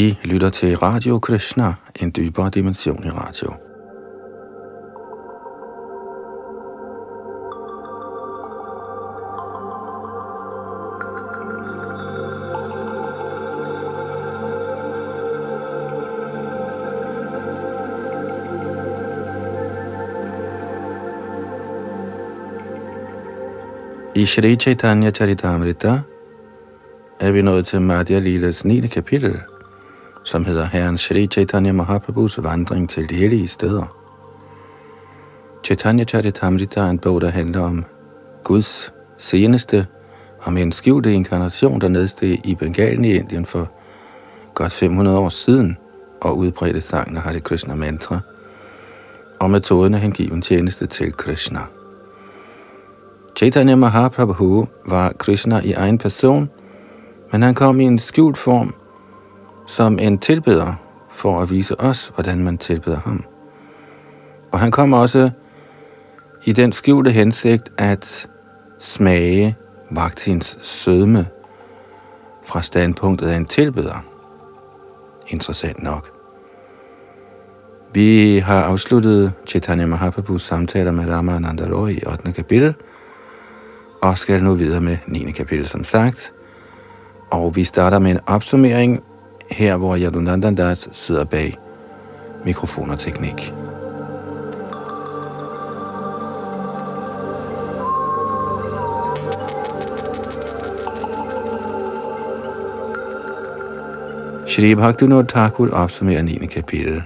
I lytter til Radio Krishna, en dybere dimension i radio. I Shri Chaitanya Charitamrita er vi nået til Madhya Lilas 9. kapitel, som hedder Herren Shri Chaitanya Mahaprabhus vandring til de hellige steder. Chaitanya Charitamrita er en bog, der handler om Guds seneste og med en skjulte inkarnation, der nedsteg i Bengalen i Indien for godt 500 år siden og udbredte sangen af Hare Krishna mantra og metoden af hengiven tjeneste til Krishna. Chaitanya Mahaprabhu var Krishna i egen person, men han kom i en skjult form som en tilbeder for at vise os, hvordan man tilbeder ham. Og han kom også i den skjulte hensigt at smage vagtens sødme fra standpunktet af en tilbeder. Interessant nok. Vi har afsluttet Chaitanya Mahaprabhus samtaler med Ramananda Roy i 8. kapitel, og skal nu videre med 9. kapitel som sagt. Og vi starter med en opsummering her, hvor Yadunandandas sidder bag mikrofon og teknik. Shri Bhaktivinoda Thakur opsummerer 9. kapitel.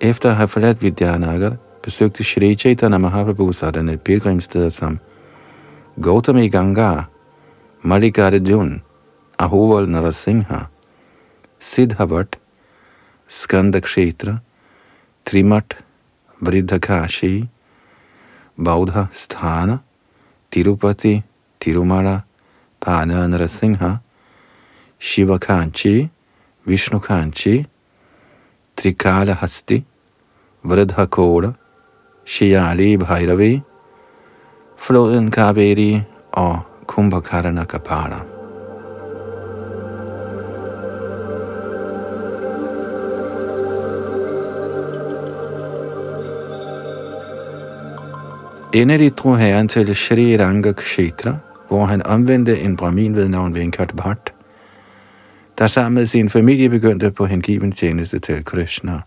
Efter at have forladt Vidyanagar, besøgte Shri Chaitanya Mahaprabhu sådanne pilgrimsteder som Gautami Ganga, Mallikarjun, Ahoval Narasingha, Siddhavat, Skandakshetra, Trimat, Vriddhakashi, Baudha Sthana, Tirupati, Tirumala, Pana Narasingha, Shivakanchi, Vishnukanchi, Trikala Hasti, Vridhakoda, Shiali Bhairavi, floden Kaveri og Kumbhakarana Kapara. Endelig drog herren til Sri Ranga Kshetra, hvor han omvendte en brahmin ved navn Venkat Bhatt, der sammen med sin familie begyndte på hengiven tjeneste til Krishna.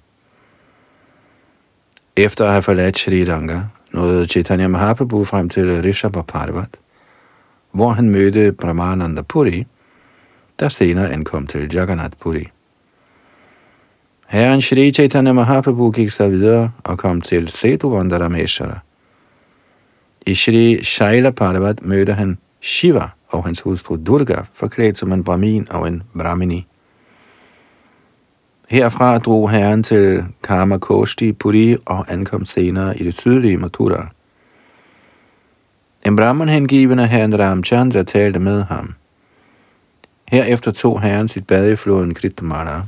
Efter at have forladt Sri Ranga, nåede Chaitanya Mahaprabhu frem til Rishabha Parvat, hvor han mødte Brahmananda Puri, der senere ankom til Jagannath Puri. Herren Shri Chaitanya Mahaprabhu gik så videre og kom til Setu Vandarameshara. I Shri Shaila Parvat mødte han Shiva og hans hustru Durga, forklædt som en brahmin og en brahmini. Herfra drog herren til Karma Koshti Puri og ankom senere i det sydlige Mathura. En brahman hengivende herren Ramchandra talte med ham. Herefter tog herren sit bad i floden Kritamara.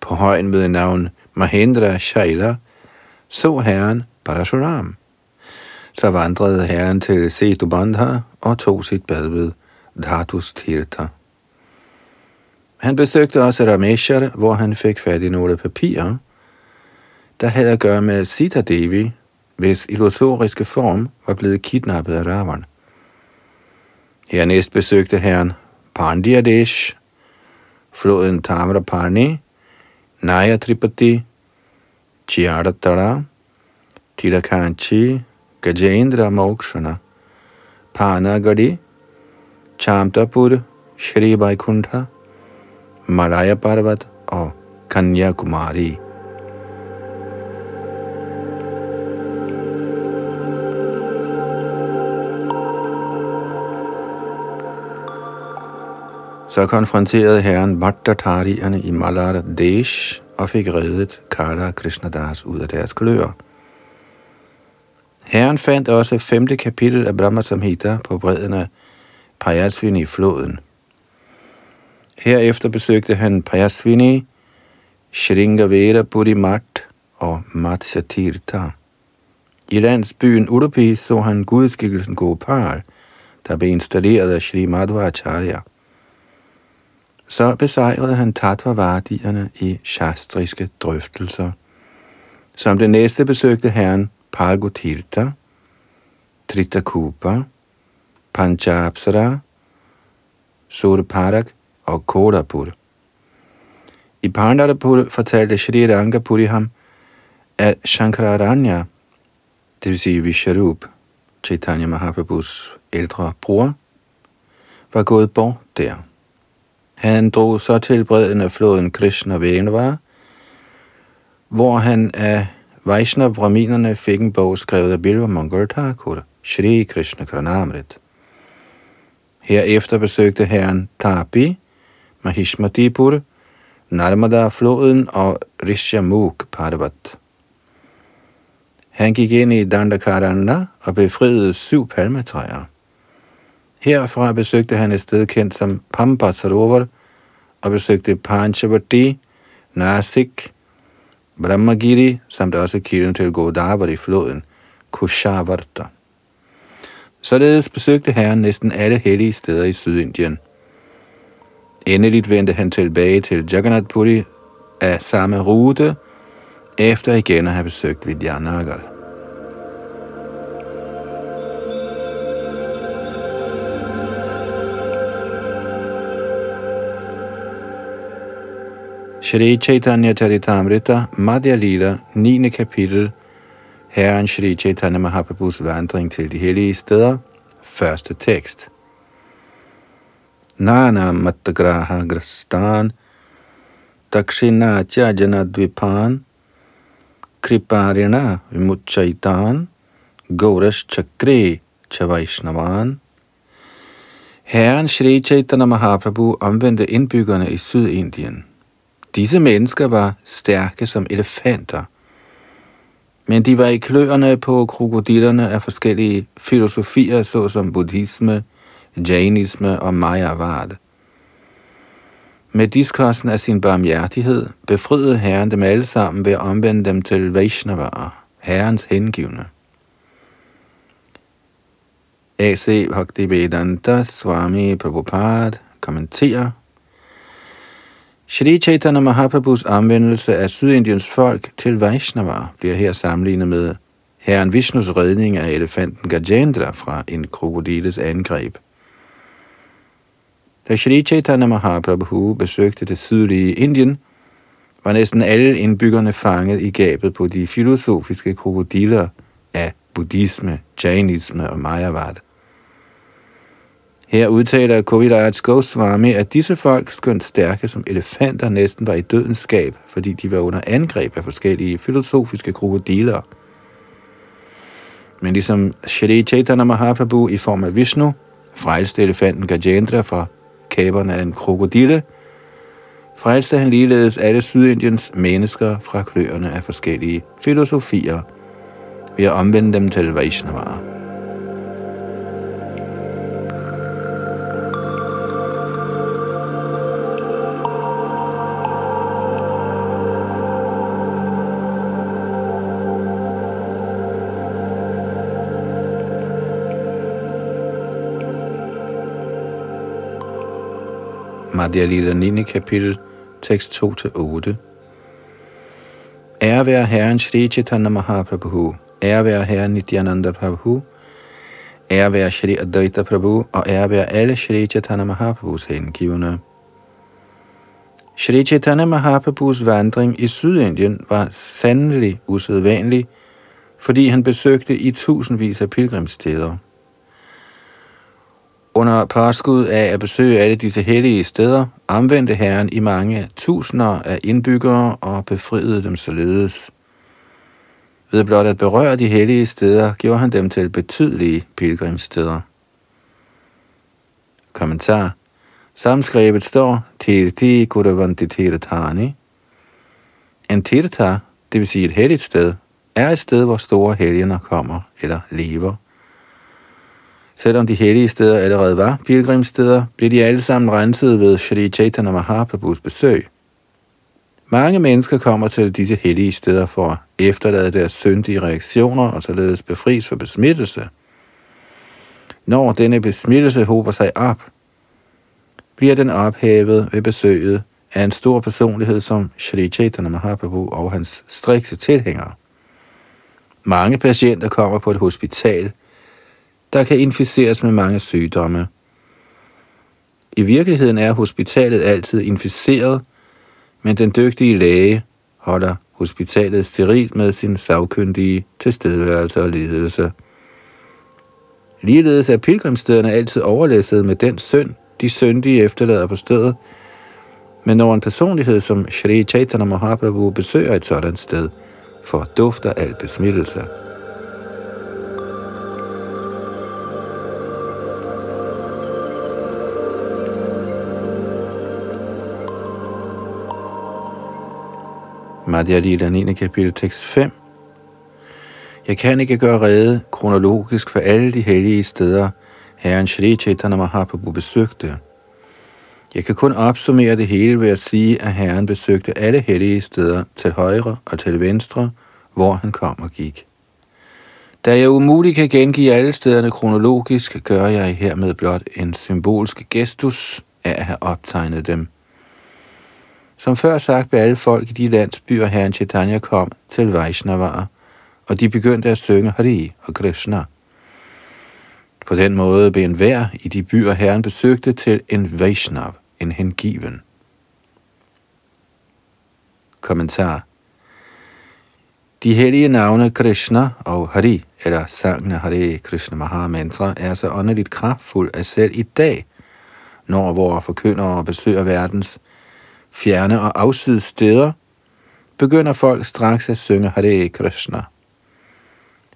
På højen ved navn Mahendra Shaila så herren Parashuram. Så vandrede herren til Setubandha og tog sit bad ved Dhatus Tirtha. Han besøgte også Rameshwar, hvor han fik fat i nogle papirer, der havde at gøre med Sita Devi, hvis illusoriske form var blevet kidnappet af Ravan. Hernæst besøgte herren Pandyadesh, floden Tamrapani, Naya Tripati, Chiaratara, Tilakanchi, Gajendra Mokshana, Panagadi, Chamtapur, Shri Vaikuntha, Malaya Parvat og Kanyakumari. Så konfronterede herren Vattatarierne i Malara Desh og fik reddet Kala Krishnadas ud af deres kløer. Herren fandt også femte kapitel af Brahma Samhita på bredden af Payasvini-floden. Herefter besøgte han Pajasvini, Shringavera Purimat og Matsya Tirtha. I landsbyen Udupi så han gudskikkelsen Gopal, der blev installeret af Sri Madhvacharya. så besejrede han Tatvavardierne i shastriske drøftelser. Som det næste besøgte herren Palgotirta, Tritakupa, Panchapsara, Surparak og Kodapur. I Pandarapur fortalte Sri Rangapuri ham, at Shankararanya, det vil sige Visharup, Chaitanya Mahaprabhus ældre bror, var gået bort der. Han drog så til bredden af floden Krishna Venava, hvor han af Vaishnav Brahminerne fik en bog skrevet af Bilva Mongol Thakur, Shri Krishna Kranamrit. Herefter besøgte herren Tapi, Mahishmatipur, Narmada-floden og Rishyamuk Parvat. Han gik ind i Dandakarana og befriede syv palmetræer. Herfra besøgte han et sted kendt som Pampa Sarovar og besøgte Panchavati, Nasik, Brahmagiri samt også kilden til Godavari-floden, Kushavarta. Således besøgte herren næsten alle hellige steder i Sydindien. Endeligt vendte han tilbage til Jagannath Puri af samme rute, efter igen at have besøgt Vidyanagar. Shri Chaitanya Charitamrita, Madhya Lila, 9. kapitel, Herren Shri Chaitanya Mahaprabhus vandring til de hellige steder, første tekst. Nana Matagraha Grastan, Dakshina Chajana Dvipan, Kriparina Vimuchaitan, Gaurash Chakri Chavaishnavan. Herren Shri Chaitanya Mahaprabhu omvendte indbyggerne i Sydindien. Disse mennesker var stærke som elefanter, men de var i kløerne på krokodillerne af forskellige filosofier, såsom buddhisme, jainisme og mayavad. Med diskosten af sin barmhjertighed befriede Herren dem alle sammen ved at omvende dem til Vaishnavaer, Herrens hengivne. A.C. Bhaktivedanta Swami Prabhupada kommenterer Shri Chaitanya Mahaprabhus anvendelse af Sydindiens folk til Vaishnava bliver her sammenlignet med herren Vishnus redning af elefanten Gajendra fra en krokodiles angreb. Da Shri Chaitanya Mahaprabhu besøgte det sydlige Indien, var næsten alle indbyggerne fanget i gabet på de filosofiske krokodiller af buddhisme, jainisme og mayavad. Her udtaler Koviraj Goswami, at disse folk, skønt stærke som elefanter, næsten var i dødens skab, fordi de var under angreb af forskellige filosofiske krokodiler. Men ligesom Shri Chaitanya Mahaprabhu i form af Vishnu, frelste elefanten Gajendra fra kæberne af en krokodille, frelste han ligeledes alle Sydindiens mennesker fra kløerne af forskellige filosofier ved at omvende dem til Vaishnavara. Madhya Lila 9. kapitel, tekst 2-8. Ære være Herren Shri Chaitanya Mahaprabhu, ære være Herren Nityananda Prabhu, ære være Shri Advaita Prabhu, og ære være alle Shri Chaitanya Mahaprabhus hengivende. Shri Chaitanya Mahaprabhus vandring i Sydindien var sandelig usædvanlig, fordi han besøgte i tusindvis af pilgrimssteder. Under påskud af at besøge alle disse hellige steder, omvendte Herren i mange tusinder af indbyggere og befriede dem således. Ved blot at berøre de hellige steder, gjorde han dem til betydelige pilgrimssteder. Kommentar. Samskrevet står Tirti Kudavanti Tirthani. En tirtha, det vil sige et helligt sted, er et sted, hvor store helgener kommer eller lever. Selvom de hellige steder allerede var pilgrimssteder, blev de alle sammen renset ved Shri Chaitanya Mahaprabhus besøg. Mange mennesker kommer til disse hellige steder for at efterlade deres syndige reaktioner og således befries for besmittelse. Når denne besmittelse hober sig op, bliver den ophævet ved besøget af en stor personlighed som Shri Chaitanya Mahaprabhu og hans strikse tilhængere. Mange patienter kommer på et hospital, der kan inficeres med mange sygdomme. I virkeligheden er hospitalet altid inficeret, men den dygtige læge holder hospitalet sterilt med sin savkyndige tilstedeværelse og ledelse. Ligeledes er pilgrimstederne altid overlæsset med den synd, de syndige efterlader på stedet, men når en personlighed som Shri Chaitanya Mahaprabhu besøger et sådan sted, fordufter al besmittelse. Madhya Lila 9. kapitel tekst 5 Jeg kan ikke gøre rede kronologisk for alle de hellige steder, Herren Shri Chaitanya Mahaprabhu besøgte. Jeg kan kun opsummere det hele ved at sige, at Herren besøgte alle hellige steder til højre og til venstre, hvor han kom og gik. Da jeg umuligt kan gengive alle stederne kronologisk, gør jeg hermed blot en symbolsk gestus af at have optegnet dem. Som før sagt blev alle folk i de landsbyer, herren Chaitanya kom til Vaishnavara, og de begyndte at synge Hari og Krishna. På den måde blev enhver i de byer, herren besøgte til en Vaishnav, en hengiven. Kommentar De hellige navne Krishna og Hari, eller sangene Hare Krishna Maha Mantra, er så åndeligt kraftfuld, at selv i dag, når vores forkyndere besøger verdens fjerne og afside steder, begynder folk straks at synge Hare Krishna.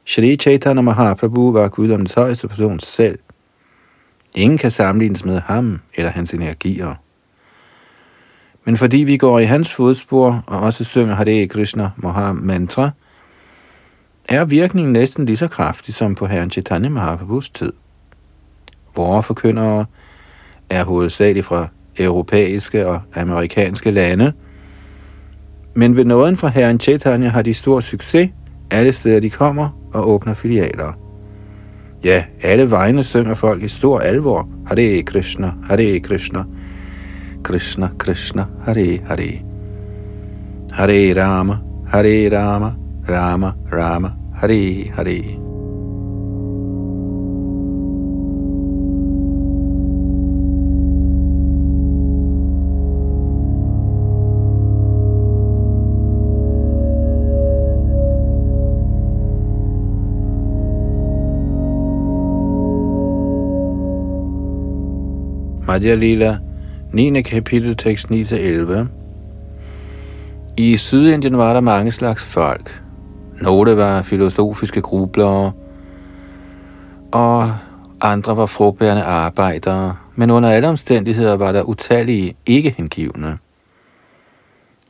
Shri Chaitanya Mahaprabhu var guddommens højeste person selv. Ingen kan sammenlignes med ham eller hans energier. Men fordi vi går i hans fodspor og også synger Hare Krishna Maha Mantra, er virkningen næsten lige så kraftig som på herren Chaitanya Mahaprabhus tid. Vores forkyndere er hovedsageligt fra europæiske og amerikanske lande. Men ved nåden fra herren Chaitanya har de stor succes alle steder de kommer og åbner filialer. Ja, alle vegne synger folk i stor alvor. Hare Krishna, Hare Krishna, Krishna Krishna, Hare Hare. Hare Rama, Hare Rama, Rama Rama, Hare Hare. Madhya Lila, 9. kapitel, tekst 9-11. I Sydindien var der mange slags folk. Nogle var filosofiske grublere, og andre var frugtbærende arbejdere, men under alle omstændigheder var der utallige ikke-hengivne.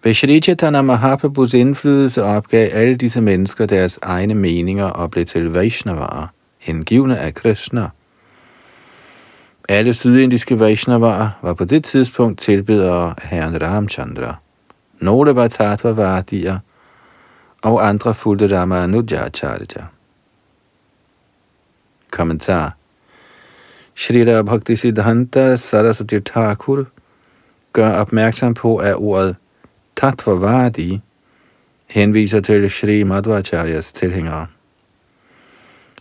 Ved Shri Chaitanya Mahaprabhus indflydelse opgav alle disse mennesker deres egne meninger og blev til Vaishnavaer, hengivne af Krishna. Alle sydindiske Vaishnavaer var på det tidspunkt tilbedere af herren Ramchandra. Nogle var tattvavadier, og andre fulgte Ramanujacharya. Kommentar Shrita Bhakti Siddhanta Saraswati Thakur gør opmærksom på, at ordet Tattvavadi henviser til Shri Madhvacharyas tilhængere.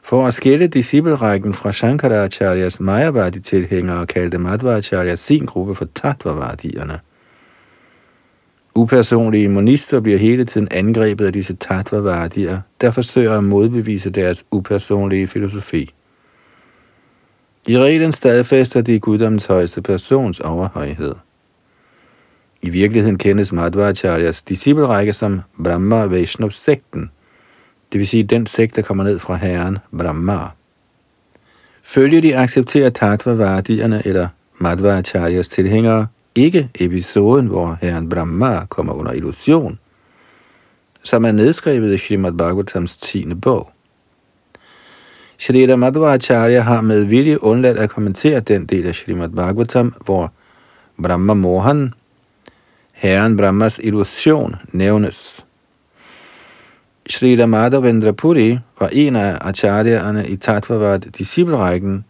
For at skille disciplerækken fra Shankaracharyas Mayavadi-tilhængere kaldte Madhvacharya sin gruppe for Tattvavadierne. Upersonlige monister bliver hele tiden angrebet af disse Tattvavadier, der forsøger at modbevise deres upersonlige filosofi. I reglen stadfæster de guddommens højeste persons overhøjhed. I virkeligheden kendes Madhvacharyas disciplerække som Brahma Vaishnav-sekten, det vil sige den sekt, der kommer ned fra herren Brahma. Følger de accepterer tattvavadierne eller Madhvacharyas tilhængere ikke episoden, hvor herren Brahma kommer under illusion, som er nedskrevet i Srimad Bhagavatams 10. bog. Shrita Madhvacharya har med vilje undladt at kommentere den del af Srimad Bhagavatam, hvor Brahma Mohan, herren Brahmas illusion, nævnes. Sri Madhavendra Puri var en af acharyerne i Tattvavad disciplerækken,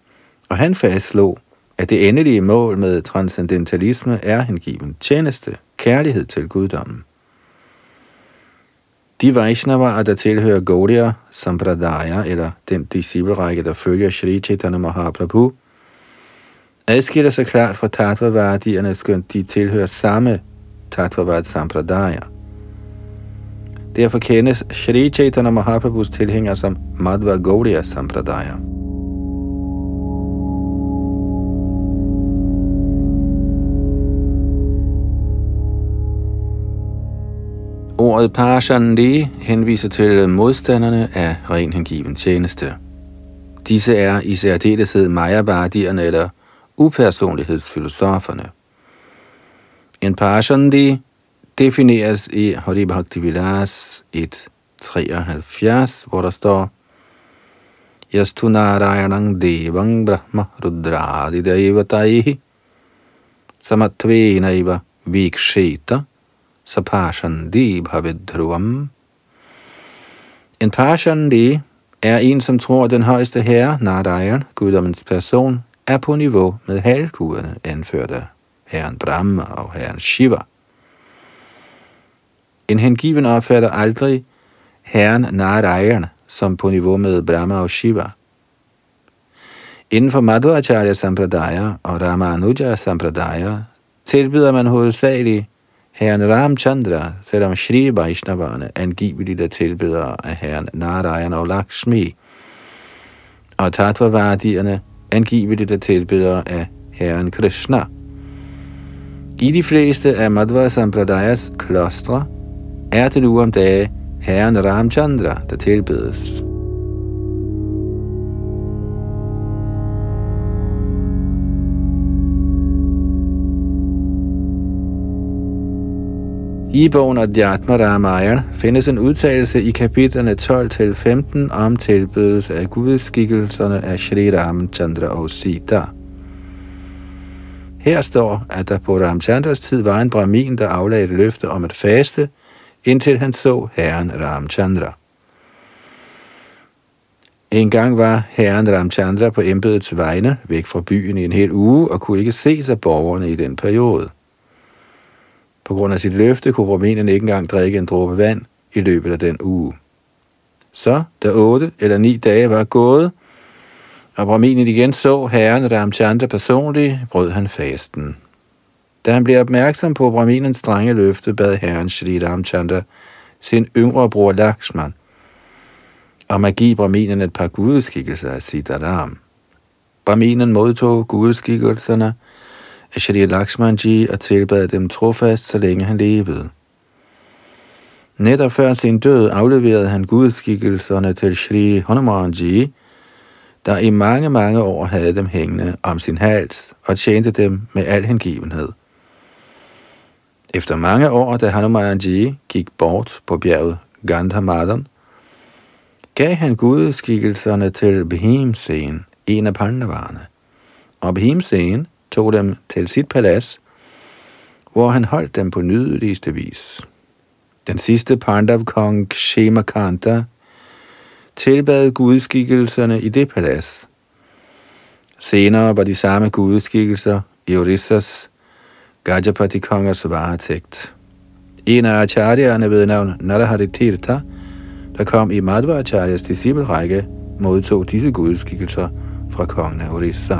og han fastslog, at det endelige mål med transcendentalisme er hengiven tjeneste, kærlighed til guddommen. De Vaishnava, der tilhører Gaudiya Sampradaya, eller den disciplerække, der følger Sri Chaitanya Mahaprabhu, adskiller sig klart fra Tattvavadierne, skønt de tilhører samme Tattvavad Sampradaya. Derfor kendes Shri Chaitanya Mahaprabhus tilhængere som Madhva Gaudiya Sampradaya. Ordet Parashandi henviser til modstanderne af ren hengiven tjeneste. Disse er i særdeleshed Mayabadierne eller upersonlighedsfilosoferne. En Parashandi defineres i Hari Bhakti Vilas 1.73, hvor der står Yastu Narayanang Devang Brahma Rudradi Devataihi Samatvenaiva Viksheta Sapashandi Bhavidruvam. En Pashandi er en, som tror, at den højeste herre, Narayan, guddommens person, er på niveau med halvguderne, anført af herren Brahma og herren Shiva. En hengiven opfatter aldrig herren Narayan som på niveau med Brahma og Shiva. Inden for Madhvacharya Sampradaya og Ramanuja Sampradaya tilbyder man hovedsageligt herren Ramchandra, selvom Shri Vaishnavane angiveligt er tilbedere af herren Narayan og Lakshmi, og Tattvavadierne angiveligt er tilbedere af herren Krishna. I de fleste af Madhva Sampradayas klostre er det nu om dage herren Ramchandra, der tilbedes. I bogen Adhyatma Ramayana findes en udtalelse i kapitlerne 12-15 om tilbedelse af gudskikkelserne af Shri Ramchandra og Sita. Her står, at der på Ramchandras tid var en brahmin, der aflagde et løfte om at faste, indtil han så herren Ramchandra. En gang var herren Ramchandra på embedets vegne væk fra byen i en hel uge og kunne ikke ses af borgerne i den periode. På grund af sit løfte kunne brahminen ikke engang drikke en dråbe vand i løbet af den uge. Så, da otte eller ni dage var gået, og brahminen igen så herren Ramchandra personligt, brød han fasten. Da han blev opmærksom på brahminens strenge løfte, bad herren Shri Ramchandra sin yngre bror Lakshman om at give brahminen et par gudeskikkelser af Sitaram. Brahminen modtog gudeskikkelserne, af Shri Lakshmanji og tilbad dem trofast, så længe han levede. Netop før sin død afleverede han gudskikkelserne til Shri Hanumanji, der i mange, mange år havde dem hængende om sin hals og tjente dem med al hengivenhed. Efter mange år, da Hanumanji gik bort på bjerget Gandhamadan, gav han gudeskikkelserne til Behimsen, en af pandavarerne. Og Bhimsen tog dem til sit palads, hvor han holdt dem på nydeligste vis. Den sidste Pandav-kong Shemakanta tilbad gudskikkelserne i det palads. Senere var de samme gudskikkelser i Orissas Gajapati-kongers varetægt. En af acharyerne ved navn Narahari Tirtha, der kom i Madhva Acharyas disciplerække, modtog disse gudskikkelser fra kongen af Orissa.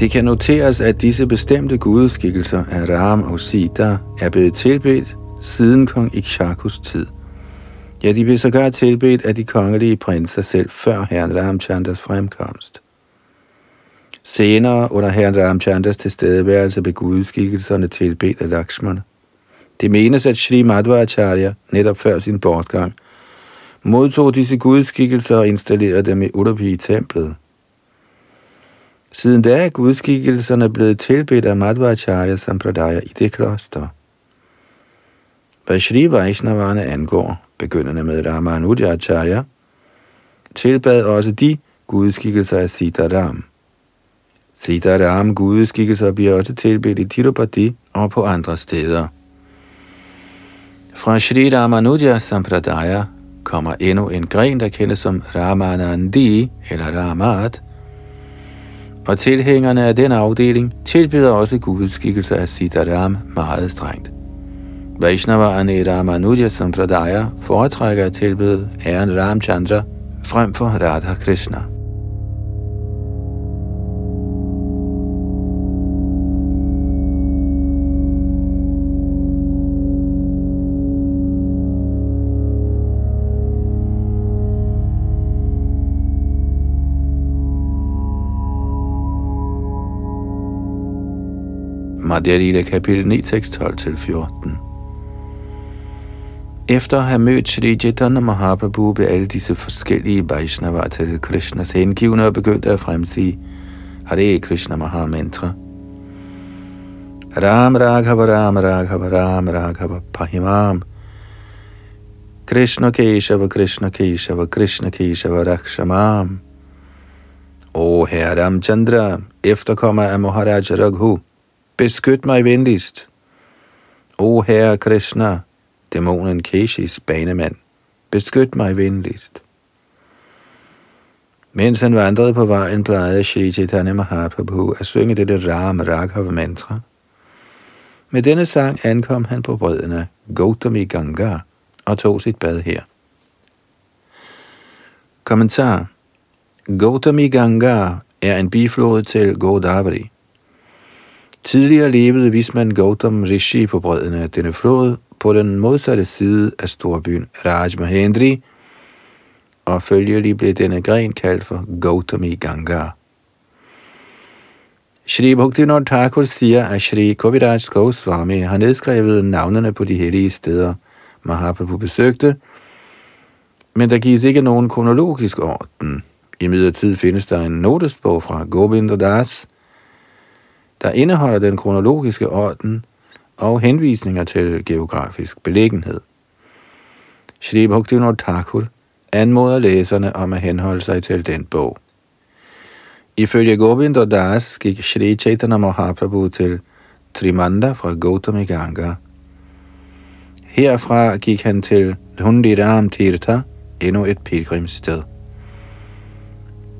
Det kan noteres, at disse bestemte gudeskikkelser af Ram og Sita er blevet tilbedt siden kong Ikshakus tid. Ja, de blev sågar tilbedt af de kongelige prinser selv før herren Ramchandras fremkomst. Senere under herren Ramchandras tilstedeværelse blev gudskikkelserne tilbedt af Lakshmana. Det menes, at Sri Madhvacharya netop før sin bortgang modtog disse gudskikkelser og installerede dem i Udupi-templet. Siden da er gudskikkelserne blevet tilbedt af Madhvacharya Sampradaya i det kloster. Hvad Shri Vaishnavarne angår, begyndende med Ramanujacharya, tilbad også de gudskikkelser af Sitaram. Sitaram gudskikkelser bliver også tilbedt i Tirupati og på andre steder. Fra Shri Ramanuja Sampradaya kommer endnu en gren, der kendes som Ramanandi eller Ramat, og tilhængerne af den afdeling tilbyder også gudskikkelser af Sitaram meget strengt. Vaishnavaerne i Ramanuja Sampradaya foretrækker at tilbyde herren Ramchandra frem for Radha Krishna. Madhya Lila kapitel 9, tekst 12-14. Efter at have mødt Sri Chaitanya Mahaprabhu ved alle disse forskellige Vaishnava til Krishnas hengivne og begyndte at fremsige Hare Krishna Maha Mantra. Ram Raghava Ram Raghava Ram Raghava Pahimam Krishna Keshava Krishna Keshava Krishna Keshava Rakshamam O Herre Ramchandra, efterkommer af Maharaj Raghu, beskyt mig venligst. O Herre Krishna, dæmonen Keshis banemand, beskyt mig venligst. Mens han vandrede på vejen, plejede Shri Chaitanya Mahaprabhu at synge dette Ram Raghav mantra. Med denne sang ankom han på bredden af Gautami Ganga og tog sit bad her. Kommentar Gautami Ganga er en biflod til Godavari. Tidligere levede Visman Gautam Rishi på bredden af denne flod på den modsatte side af storbyen Raj Mahendri, og følgelig blev denne gren kaldt for Gautami Ganga. Shri Bhaktivinoda Thakur siger, at Shri Koviraj Goswami har nedskrevet navnene på de hellige steder, Mahaprabhu besøgte, men der gives ikke nogen kronologisk orden. I midlertid findes der en notesbog fra Govinda Das, der indeholder den kronologiske orden og henvisninger til geografisk beliggenhed. Shri Bhaktivinoda Thakur anmoder læserne om at henholde sig til den bog. Ifølge Govinda Das gik Shri Chaitanya Mahaprabhu til Trimanda fra Gautami Ganga. Herfra gik han til Hundiram Tirtha, endnu et pilgrimssted.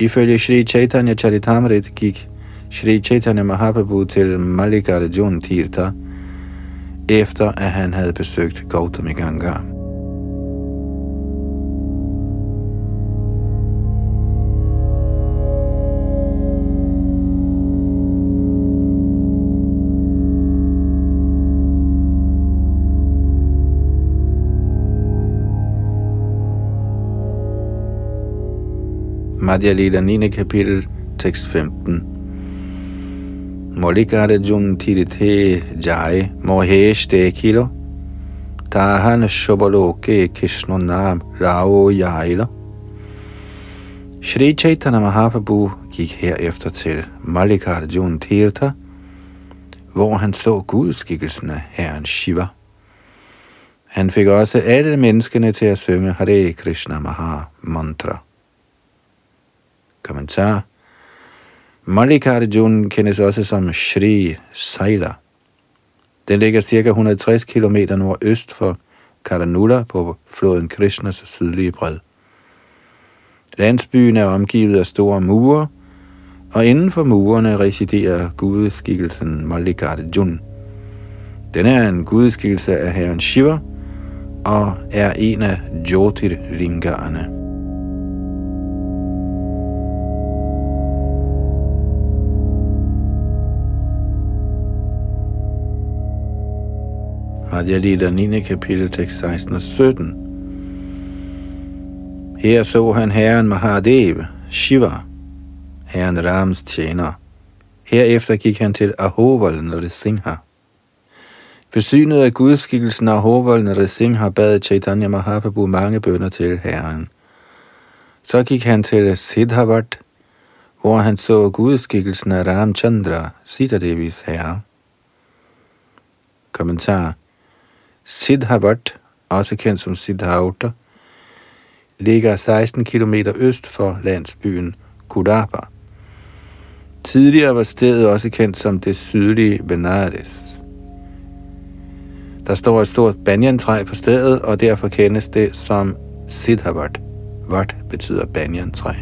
Ifølge Shri Chaitanya Charitamrit gik Shri Chaitanya Mahaprabhu til Mallikarjun Tirtha, efter at han havde besøgt Gautami Ganga. Madhya Lila 9. kapitel, tekst 15. Molikarjun tirthe jai mohesh kilo. tahan shobaloke kishnu nam rao yaila. Shri Chaitanya Mahaprabhu gik herefter til Mallikarjun Tirtha, hvor han så gudskikkelsen af herren Shiva. Han fik også alle menneskene til at synge Hare Krishna Maha Mantra. Kommentar Mallikarjun kendes også som Shri Saila. Den ligger ca. 160 km nordøst for Karanula på floden Krishnas sydlige bred. Landsbyen er omgivet af store mure, og inden for murene residerer gudeskikkelsen Mallikarjun. Den er en gudeskikkelse af herren Shiva og er en af Jyotirlingarne. Madhya Lila 9. kapitel, tekst 16 og 17. Her så han herren Mahadev, Shiva, herren Rams tjener. Herefter gik han til Ahoval Nrsimha. Besynet af gudskikkelsen Ahoval Nrsimha bad Chaitanya Mahaprabhu mange bønder til herren. Så gik han til Siddhavat, hvor han så gudskikkelsen af Ramchandra, Sita Devis herre. Kommentar Siddhavat, også kendt som Siddhauta, ligger 16 km øst for landsbyen Kudapa. Tidligere var stedet også kendt som det sydlige Benares. Der står et stort banyantræ på stedet, og derfor kendes det som Siddhavat. Vat betyder banyantræ.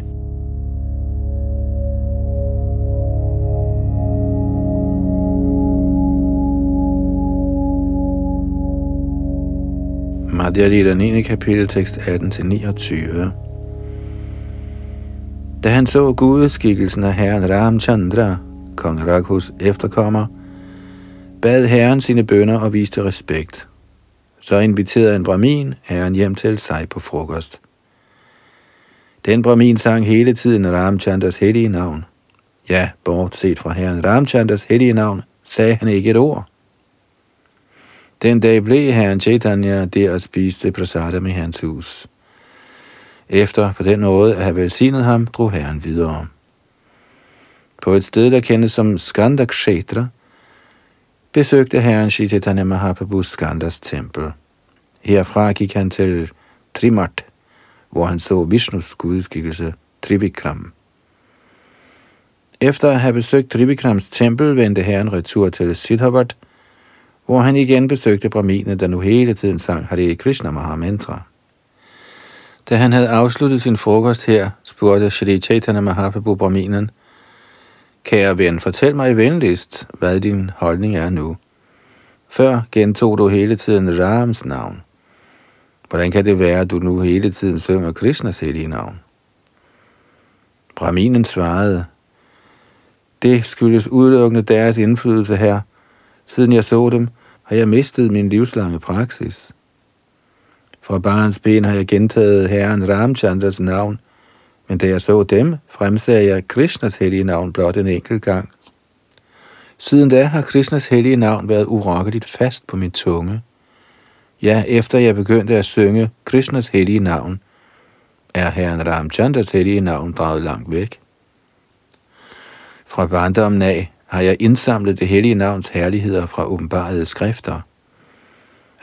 Madhya Lita 9. kapitel, tekst 18-29. Da han så gudeskikkelsen af herren Ramchandra, kong Rakhus efterkommer, bad herren sine bønder og viste respekt. Så inviterede en brahmin herren hjem til sig på frokost. Den brahmin sang hele tiden Ramchandras hellige navn. Ja, bortset fra herren Ramchandras hellige navn, sagde han ikke et ord. Den dag blev herren Chaitanya der og spiste prasadam i hans hus. Efter på den måde at have velsignet ham, drog herren videre. På et sted, der kendes som Skandakshetra, besøgte herren Chaitanya Mahaprabhu Skandas tempel. Herfra gik han til Trimart, hvor han så Vishnus gudskikkelse Trivikram. Efter at have besøgt Trivikrams tempel, vendte herren retur til Siddhavat, hvor han igen besøgte Brahmine, der nu hele tiden sang Hare Krishna Mahamantra. Da han havde afsluttet sin frokost her, spurgte Shri Chaitanya Mahaprabhu Brahminen, Kære ven, fortæl mig venligst, hvad din holdning er nu. Før gentog du hele tiden Rams navn. Hvordan kan det være, at du nu hele tiden synger Krishnas hellige navn? Brahminen svarede, det skyldes udelukkende deres indflydelse her. Siden jeg så dem, har jeg mistet min livslange praksis. Fra barns ben har jeg gentaget herren Ramchandras navn, men da jeg så dem, fremsagde jeg Krishnas hellige navn blot en enkelt gang. Siden da har Krishnas hellige navn været urokkeligt fast på min tunge. Ja, efter jeg begyndte at synge Krishnas hellige navn, er herren Ramchandras hellige navn draget langt væk. Fra barndommen af har jeg indsamlet det hellige navns herligheder fra åbenbarede skrifter.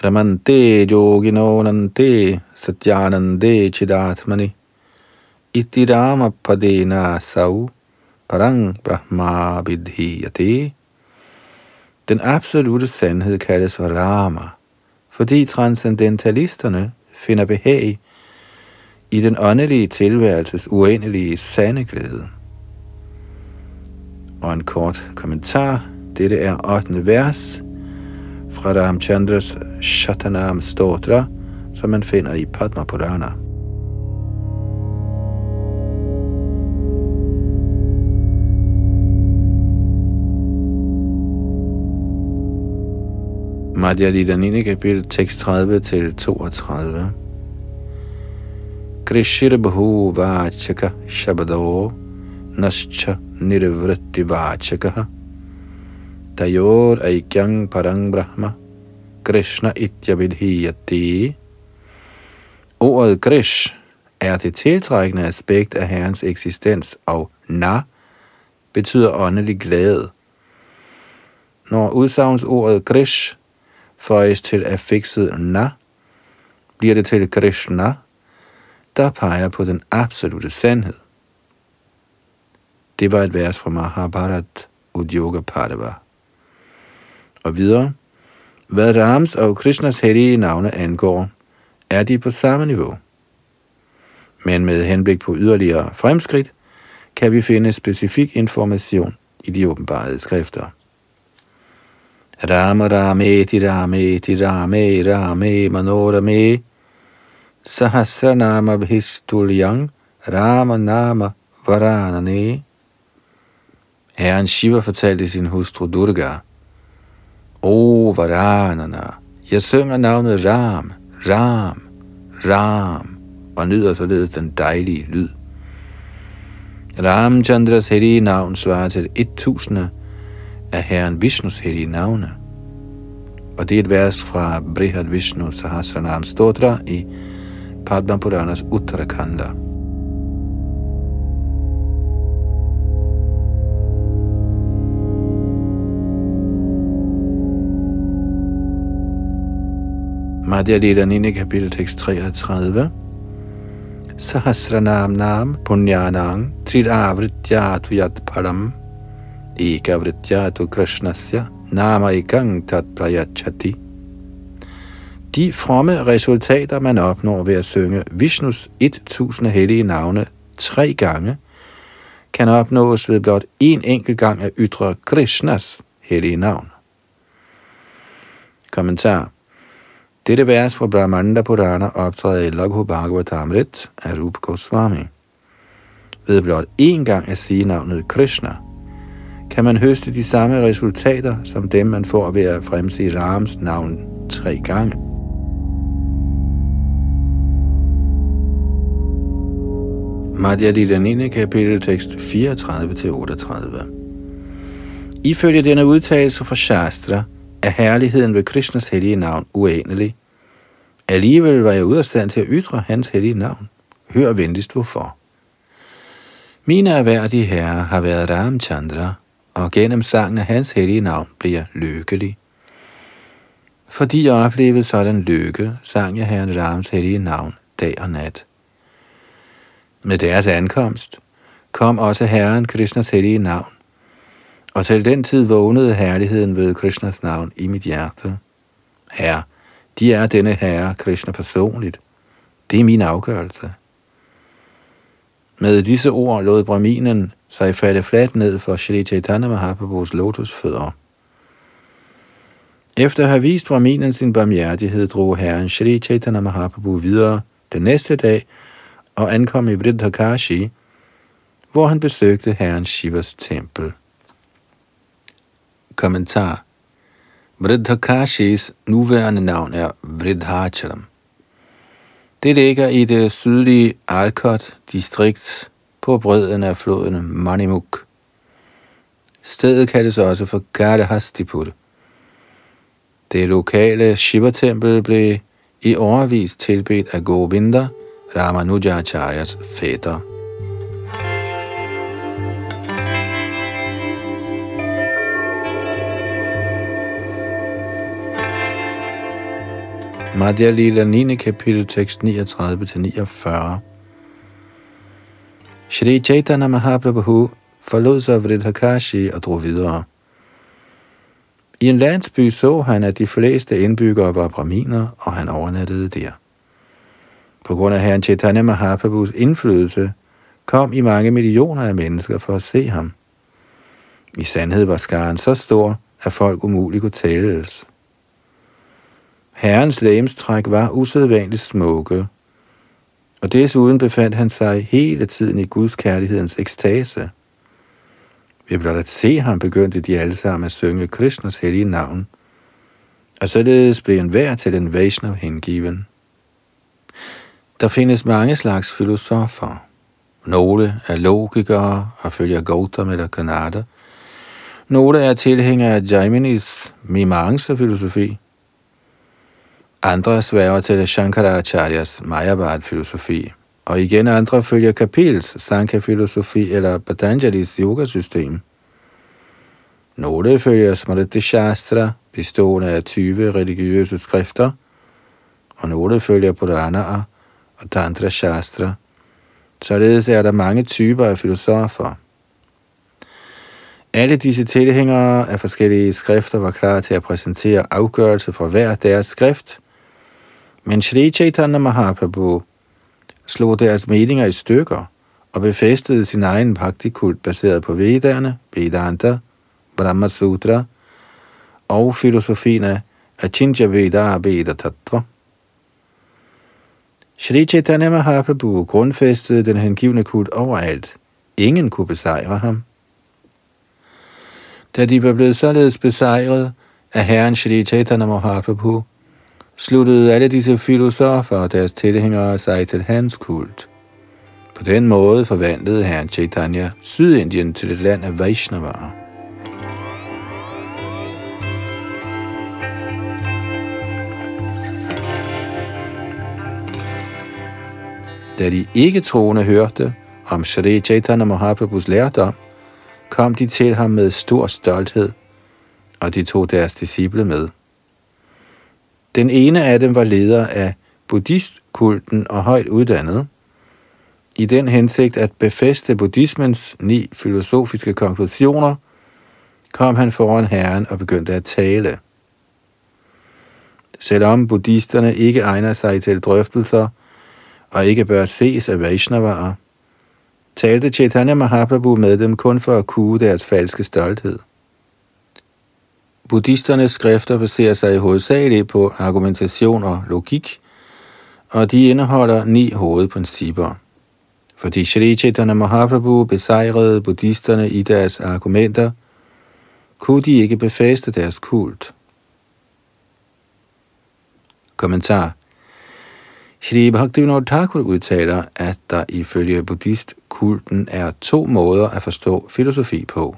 Ramante yoginonante satyanande chidatmani itirama padena sau parang brahma vidhiyate. Den absolute sandhed kaldes for Rama, fordi transcendentalisterne finder behag i den åndelige tilværelses uendelige sande glæde. Og en kort kommentar. Dette er 8. vers fra Ramchandras Shatanam Stotra, som man finder i Padma Purana. Madhya Lita 9. kapitel, tekst 30 til 32. Krishir Bhu Vachaka Shabado Nascha Nirvritti Vachaka Tayor Aikyang Parang Brahma Krishna Ityavidhiyati Ordet Krish er det tiltrækkende aspekt af Herrens eksistens, og na betyder åndelig glæde. Når udsagnsordet Krish føjes til affikset na, bliver det til Krishna, der peger på den absolute sandhed. Det var et vers fra Mahabharat Udyoga Padava. Og videre, hvad Rams og Krishnas hellige navne angår, er de på samme niveau. Men med henblik på yderligere fremskridt, kan vi finde specifik information i de åbenbarede skrifter. Rama Rame Ti Rame Ti Rame Rame Manorame Sahasranama Bhistulyang Rama Nama Varanane Herren Shiva fortalte sin hustru Durga, O Varanana, jeg synger navnet Ram, Ram, Ram, og nyder således den dejlige lyd. Ramchandras hellige navn svarer til et tusinde af Herren Vishnus hellige navne. Og det er et vers fra Brihad Vishnu Sahasranam Stotra i Padma Puranas Uttarakanda. Madhya Lita 9. kapitel tekst 33. Sahasranam nam punyanang tridavrityatu yat param ekavrityatu krishnasya nama ikang tat prayachati. De fromme resultater, man opnår ved at synge Vishnus 1000 hellige navne tre gange, kan opnås ved blot en enkelt gang at ytre Krishnas hellige navn. Kommentar dette vers fra Brahmanda Purana optræder i Laghu Bhagavatamrit af Rup Goswami. Ved blot én gang at sige navnet Krishna, kan man høste de samme resultater, som dem man får ved at fremsige Rams navn tre gange. Madhya Lila 9. kapitel tekst 34-38 Ifølge denne udtalelse fra Shastra er herligheden ved Krishnas hellige navn uendelig. Alligevel var jeg ude af stand til at ytre hans hellige navn. Hør venligst hvorfor. Mine erhverdige herrer har været Ramchandra, og gennem sangen af hans hellige navn blev jeg lykkelig. Fordi jeg oplevede sådan lykke, sang jeg herren Rams hellige navn dag og nat. Med deres ankomst kom også Herren Krishnas hellige navn, og til den tid vågnede herligheden ved Krishnas navn i mit hjerte. Herre, de er denne herre Krishna personligt. Det er min afgørelse. Med disse ord lod Brahminen sig falde fladt ned for Shri Chaitanya Mahaprabhus lotusfødder. Efter at have vist Brahminen sin barmhjertighed, drog herren Shri Chaitanya Mahaprabhu videre den næste dag og ankom i Vridhakashi, hvor han besøgte herren Shivas tempel. Kommentar Vridhakashis nuværende navn er Vridhacharam. Det ligger i det sydlige Alkot distrikt på bredden af floden Manimuk. Stedet kaldes også for Gardehastipur. Det lokale Shiva-tempel blev i overvis tilbedt af Govinda, Ramanujacharyas fætter. Madhya Lila 9. kapitel tekst 39-49 Shri Chaitanya Mahaprabhu forlod sig Vridhakashi og drog videre. I en landsby så han, at de fleste indbyggere var braminer, og han overnattede der. På grund af herren Chaitanya Mahaprabhus indflydelse kom i mange millioner af mennesker for at se ham. I sandhed var skaren så stor, at folk umuligt kunne tælles. Herrens lægemstræk var usædvanligt smukke, og desuden befandt han sig hele tiden i Guds kærlighedens ekstase. Ved blot at se ham begyndte de alle sammen at synge Krishnas hellige navn, og således blev en hver til en Vaishnav hengiven. Der findes mange slags filosofer. Nogle er logikere og følger Gautam eller Kanada. Nogle er tilhængere af Jaiminis Mimamsa-filosofi. Andre sværger til Shankaracharyas Mayabad-filosofi. Og igen andre følger Kapils Sankhya-filosofi eller Patanjalis yogasystem. Nogle følger Smriti Shastra, bestående af 20 religiøse skrifter, og nogle følger Puranaer, og Tantra Shastra. Således er der mange typer af filosofer. Alle disse tilhængere af forskellige skrifter var klar til at præsentere afgørelse fra hver deres skrift, men Sri Chaitanya Mahaprabhu slog deres meninger i stykker og befæstede sin egen praktikult baseret på Vedderne, Vedanta, Brahma Sutra og filosofien af Achinja Veda Veda Tattva. Sri Chaitanya Mahaprabhu grundfæstede den hengivne kult overalt. Ingen kunne besejre ham. Da de var blevet således besejret af herren Sri Chaitanya Mahaprabhu, sluttede alle disse filosofer og deres tilhængere sig til hans kult. På den måde forvandlede herren Chaitanya Sydindien til et land af Vaishnavaer. Da de ikke troende hørte om Shri Chaitanya Mahaprabhus lærdom, kom de til ham med stor stolthed, og de tog deres disciple med. Den ene af dem var leder af buddhistkulten og højt uddannet, i den hensigt at befæste buddhismens ni filosofiske konklusioner, kom han foran herren og begyndte at tale. Selvom buddhisterne ikke egner sig til drøftelser og ikke bør ses af Vaishnavaer, talte Chaitanya Mahaprabhu med dem kun for at kue deres falske stolthed. Buddhisternes skrifter baserer sig hovedsageligt på argumentation og logik, og de indeholder ni hovedprincipper. Fordi Shri Chaitanya Mahaprabhu besejrede buddhisterne i deres argumenter, kunne de ikke befæste deres kult. Kommentar Shri Bhaktivinoda Thakur udtaler, at der ifølge buddhistkulten er to måder at forstå filosofi på.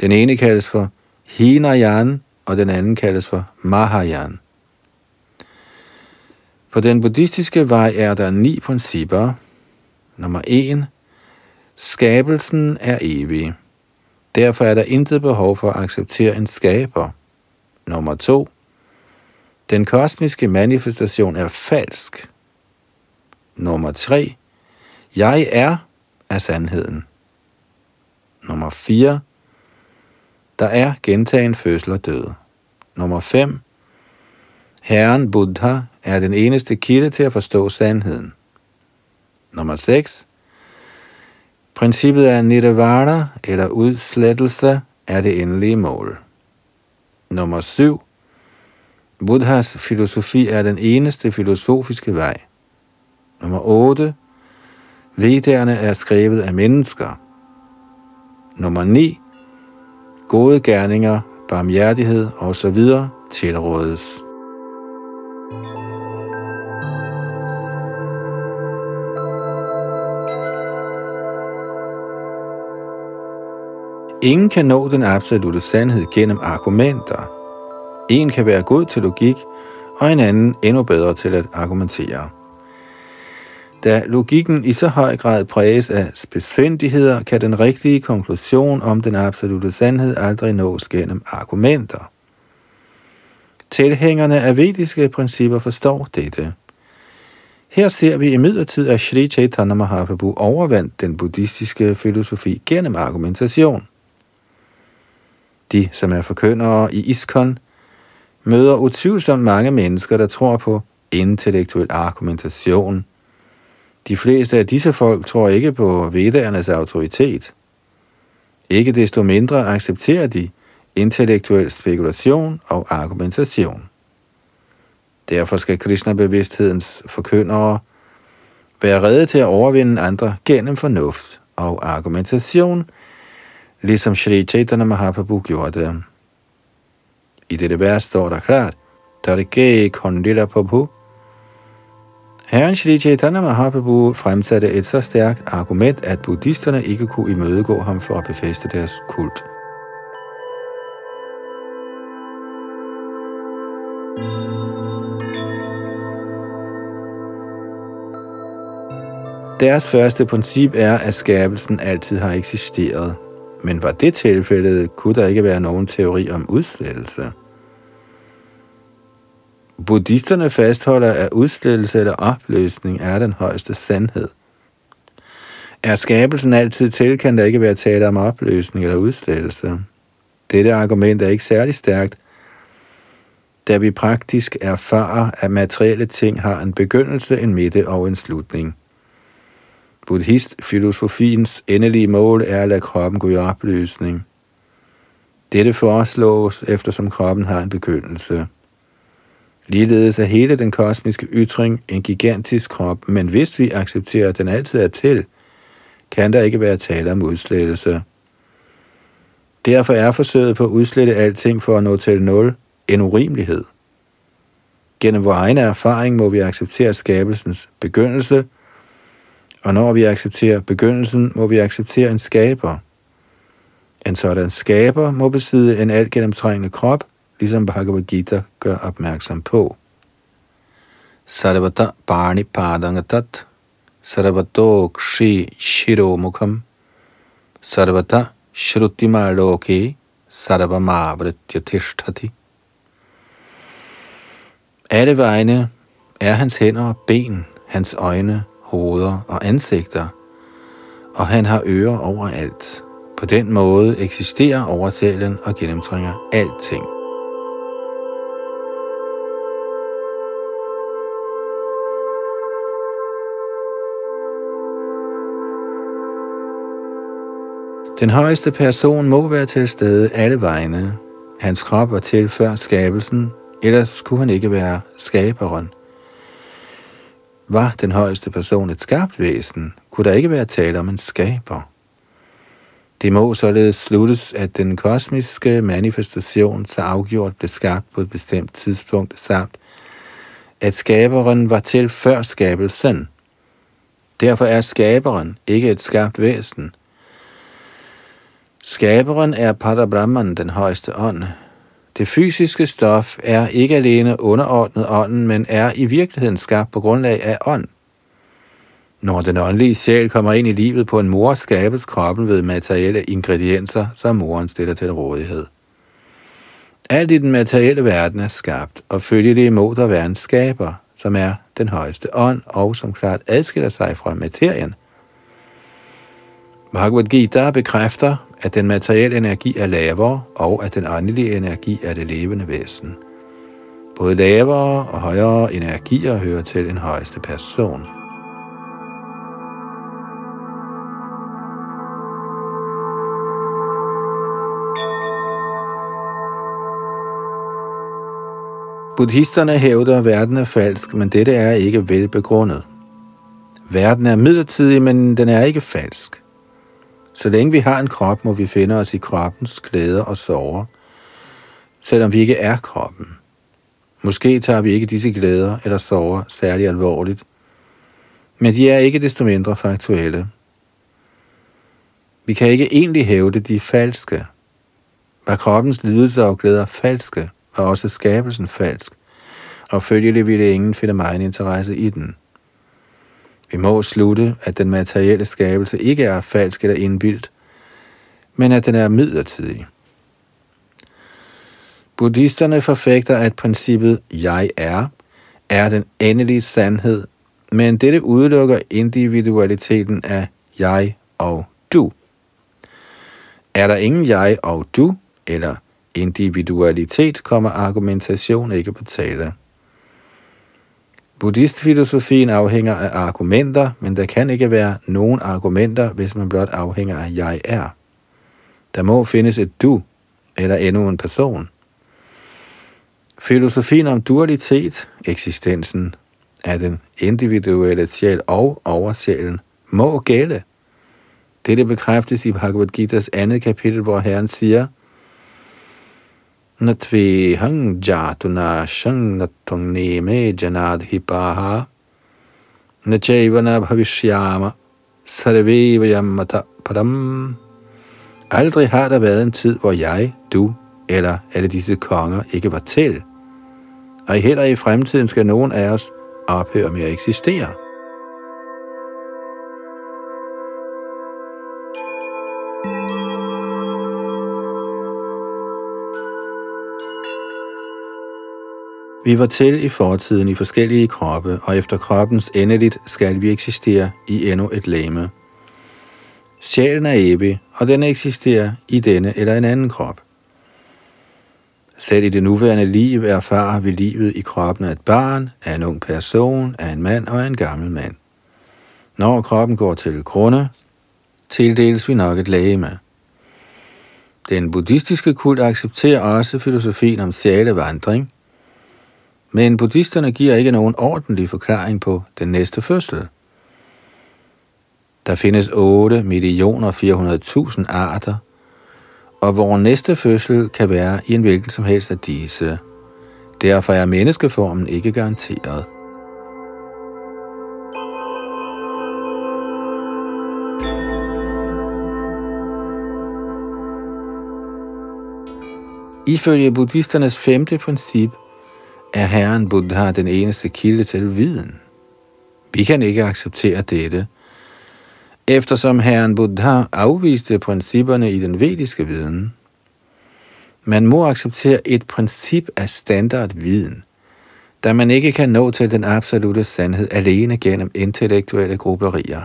Den ene kaldes for Hinayan, og den anden kaldes for Mahayan. På den buddhistiske vej er der ni principper. Nummer 1. Skabelsen er evig. Derfor er der intet behov for at acceptere en skaber. Nummer 2. Den kosmiske manifestation er falsk. Nummer 3. Jeg er af sandheden. Nummer 4. Der er gentagen fødsel og død. Nummer 5. Herren Buddha er den eneste kilde til at forstå sandheden. Nummer 6. Princippet af nirvana, eller udslettelse, er det endelige mål. Nummer 7. Buddhas filosofi er den eneste filosofiske vej. Nummer 8. Vedderne er skrevet af mennesker. Nummer 9. Gode gerninger, barmhjertighed osv. tilrådes. Ingen kan nå den absolute sandhed gennem argumenter. En kan være god til logik, og en anden endnu bedre til at argumentere. Da logikken i så høj grad præges af spidsfindigheder, kan den rigtige konklusion om den absolute sandhed aldrig nås gennem argumenter. Tilhængerne af vediske principper forstår dette. Her ser vi imidlertid, at Sri Chaitanya Mahaprabhu overvandt den buddhistiske filosofi gennem argumentation. De, som er forkyndere i ISKCON, møder utvivlsomt mange mennesker, der tror på intellektuel argumentation. De fleste af disse folk tror ikke på vedernes autoritet. Ikke desto mindre accepterer de intellektuel spekulation og argumentation. Derfor skal Krishna-bevidsthedens forkyndere være redde til at overvinde andre gennem fornuft og argumentation, ligesom Sri Chaitanya Mahaprabhu gjorde det. I dette vers står der klart, Tarike Kondila Prabhu. Herren Shri Chaitanya Mahaprabhu fremsatte et så stærkt argument, at buddhisterne ikke kunne imødegå ham for at befæste deres kult. Deres første princip er, at skabelsen altid har eksisteret. Men var det tilfældet, kunne der ikke være nogen teori om udslettelse. Buddhisterne fastholder, at udslettelse eller opløsning er den højeste sandhed. Er skabelsen altid til, kan der ikke være tale om opløsning eller udslettelse. Dette argument er ikke særlig stærkt, da vi praktisk erfarer, at materielle ting har en begyndelse, en midte og en slutning. Buddhist-filosofiens endelige mål er at lade kroppen gå i opløsning. Dette foreslås, eftersom kroppen har en begyndelse. Ligeledes er hele den kosmiske ytring en gigantisk krop, men hvis vi accepterer, at den altid er til, kan der ikke være tale om udslettelse. Derfor er forsøget på at udslette alting for at nå til nul en urimelighed. Gennem vores egen erfaring må vi acceptere skabelsens begyndelse – og når vi accepterer begyndelsen, må vi acceptere en skaber. En sådan skaber må besidde en alt gennemtrængende krop, ligesom Bhagavad Gita gør opmærksom på. Sarvata Barni Padangatat Sarvato Kshi Shiro Mukham Sarvata Shrutima Loke Sarvama Vritya Tishtati Alle vegne er hans hænder og ben, hans øjne, hoveder og ansigter, og han har ører overalt. På den måde eksisterer oversælen og gennemtrænger alting. Den højeste person må være til stede alle vegne. Hans krop var til før skabelsen, ellers kunne han ikke være skaberen. Var den højeste person et skabt væsen, kunne der ikke være tale om en skaber. Det må således sluttes, at den kosmiske manifestation så afgjort blev skabt på et bestemt tidspunkt, samt at skaberen var til før skabelsen. Derfor er skaberen ikke et skabt væsen. Skaberen er Parabrahman, den højeste ånd. Det fysiske stof er ikke alene underordnet ånden, men er i virkeligheden skabt på grundlag af ånd. Når den åndelige sjæl kommer ind i livet på en mor, skabes kroppen ved materielle ingredienser, som moren stiller til rådighed. Alt i den materielle verden er skabt, og følger det imod at være en skaber, som er den højeste ånd, og som klart adskiller sig fra materien. Bhagavad Gita bekræfter, at den materielle energi er lavere, og at den åndelige energi er det levende væsen. Både lavere og højere energier hører til en højeste person. Buddhisterne hævder, at verden er falsk, men dette er ikke velbegrundet. Verden er midlertidig, men den er ikke falsk. Så længe vi har en krop, må vi finde os i kroppens glæder og sorger, selvom vi ikke er kroppen. Måske tager vi ikke disse glæder eller sorger særlig alvorligt, men de er ikke desto mindre faktuelle. Vi kan ikke egentlig hævde, de er falske. Var kroppens lidelser og glæder falske, var også skabelsen falsk, og følgelig ville ingen finde mig en interesse i den. Vi må slutte, at den materielle skabelse ikke er falsk eller indbildt, men at den er midlertidig. Buddhisterne forfægter, at princippet jeg er, er den endelige sandhed, men dette udelukker individualiteten af jeg og du. Er der ingen jeg og du, eller individualitet, kommer argumentation ikke på tale. Buddhistfilosofien afhænger af argumenter, men der kan ikke være nogen argumenter, hvis man blot afhænger af jeg er. Der må findes et du, eller endnu en person. Filosofien om dualitet, eksistensen af den individuelle sjæl og oversjælen, må gælde. Dette bekræftes i Bhagavad Gita's andet kapitel, hvor Herren siger – Natvi hang jatuna shang natong neme janad hipaha bhavishyama bhavishyama sarvevayamata param. Aldrig har der været en tid, hvor jeg, du eller alle disse konger ikke var til. Og heller i fremtiden skal nogen af os ophøre med at eksistere. Vi var til i fortiden i forskellige kroppe, og efter kroppens endeligt skal vi eksistere i endnu et lame. Sjælen er evig, og den eksisterer i denne eller en anden krop. Selv i det nuværende liv erfarer vi livet i kroppen af et barn, af en ung person, af en mand og af en gammel mand. Når kroppen går til grunde, tildeles vi nok et lægeme. Den buddhistiske kult accepterer også filosofien om sjælevandring – men buddhisterne giver ikke nogen ordentlig forklaring på den næste fødsel. Der findes 8 millioner 400.000 arter, og vores næste fødsel kan være i en hvilken som helst af disse. Derfor er menneskeformen ikke garanteret. Ifølge buddhisternes femte princip – er Herren Buddha den eneste kilde til viden. Vi kan ikke acceptere dette, eftersom Herren Buddha afviste principperne i den vediske viden. Man må acceptere et princip af standardviden, da man ikke kan nå til den absolute sandhed alene gennem intellektuelle grublerier.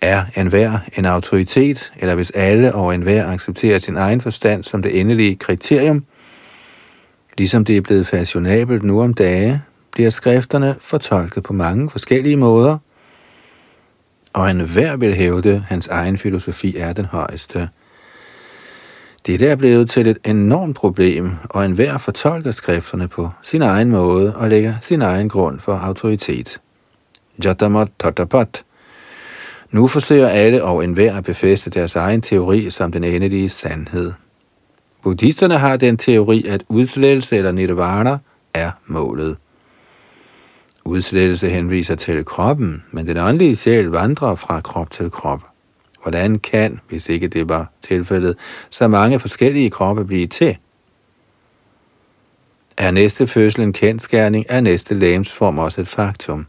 Er enhver en autoritet, eller hvis alle og enhver accepterer sin egen forstand som det endelige kriterium, Ligesom det er blevet fashionabelt nu om dage, bliver skrifterne fortolket på mange forskellige måder, og enhver vil hævde, hans egen filosofi er den højeste. Det er blevet til et enormt problem, og enhver fortolker skrifterne på sin egen måde og lægger sin egen grund for autoritet. Jatamat Tatapat. Nu forsøger alle og enhver at befæste deres egen teori som den endelige sandhed. Buddhisterne har den teori, at udslettelse eller nirvana er målet. Udslettelse henviser til kroppen, men den åndelige sjæl vandrer fra krop til krop. Hvordan kan, hvis ikke det var tilfældet, så mange forskellige kroppe blive til? Er næste fødsel en kendskærning, er næste lægemsform også et faktum.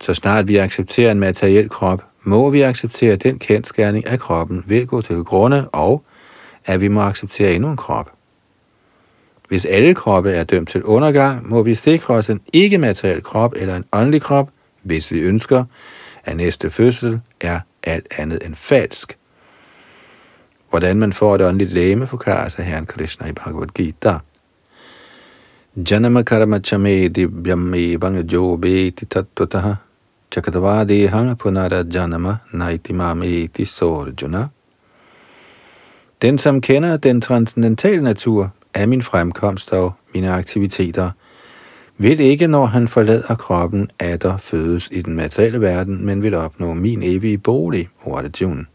Så snart vi accepterer en materiel krop, må vi acceptere den kendskærning, at kroppen vil gå til grunde, og at vi må acceptere endnu en krop. Hvis alle kroppe er dømt til undergang, må vi sikre os en ikke-materiel krop eller en åndelig krop, hvis vi ønsker, at næste fødsel er alt andet end falsk. Hvordan man får et åndeligt læme, forklarer sig Herren Krishna i Bhagavad Gita. Janama karma chame divyame vanga beti tattvataha chakatavade hanga punara janama naiti mameti sorjuna. Den, som kender den transcendentale natur af min fremkomst og mine aktiviteter, vil ikke, når han forlader kroppen, at der fødes i den materielle verden, men vil opnå min evige bolig, Jun.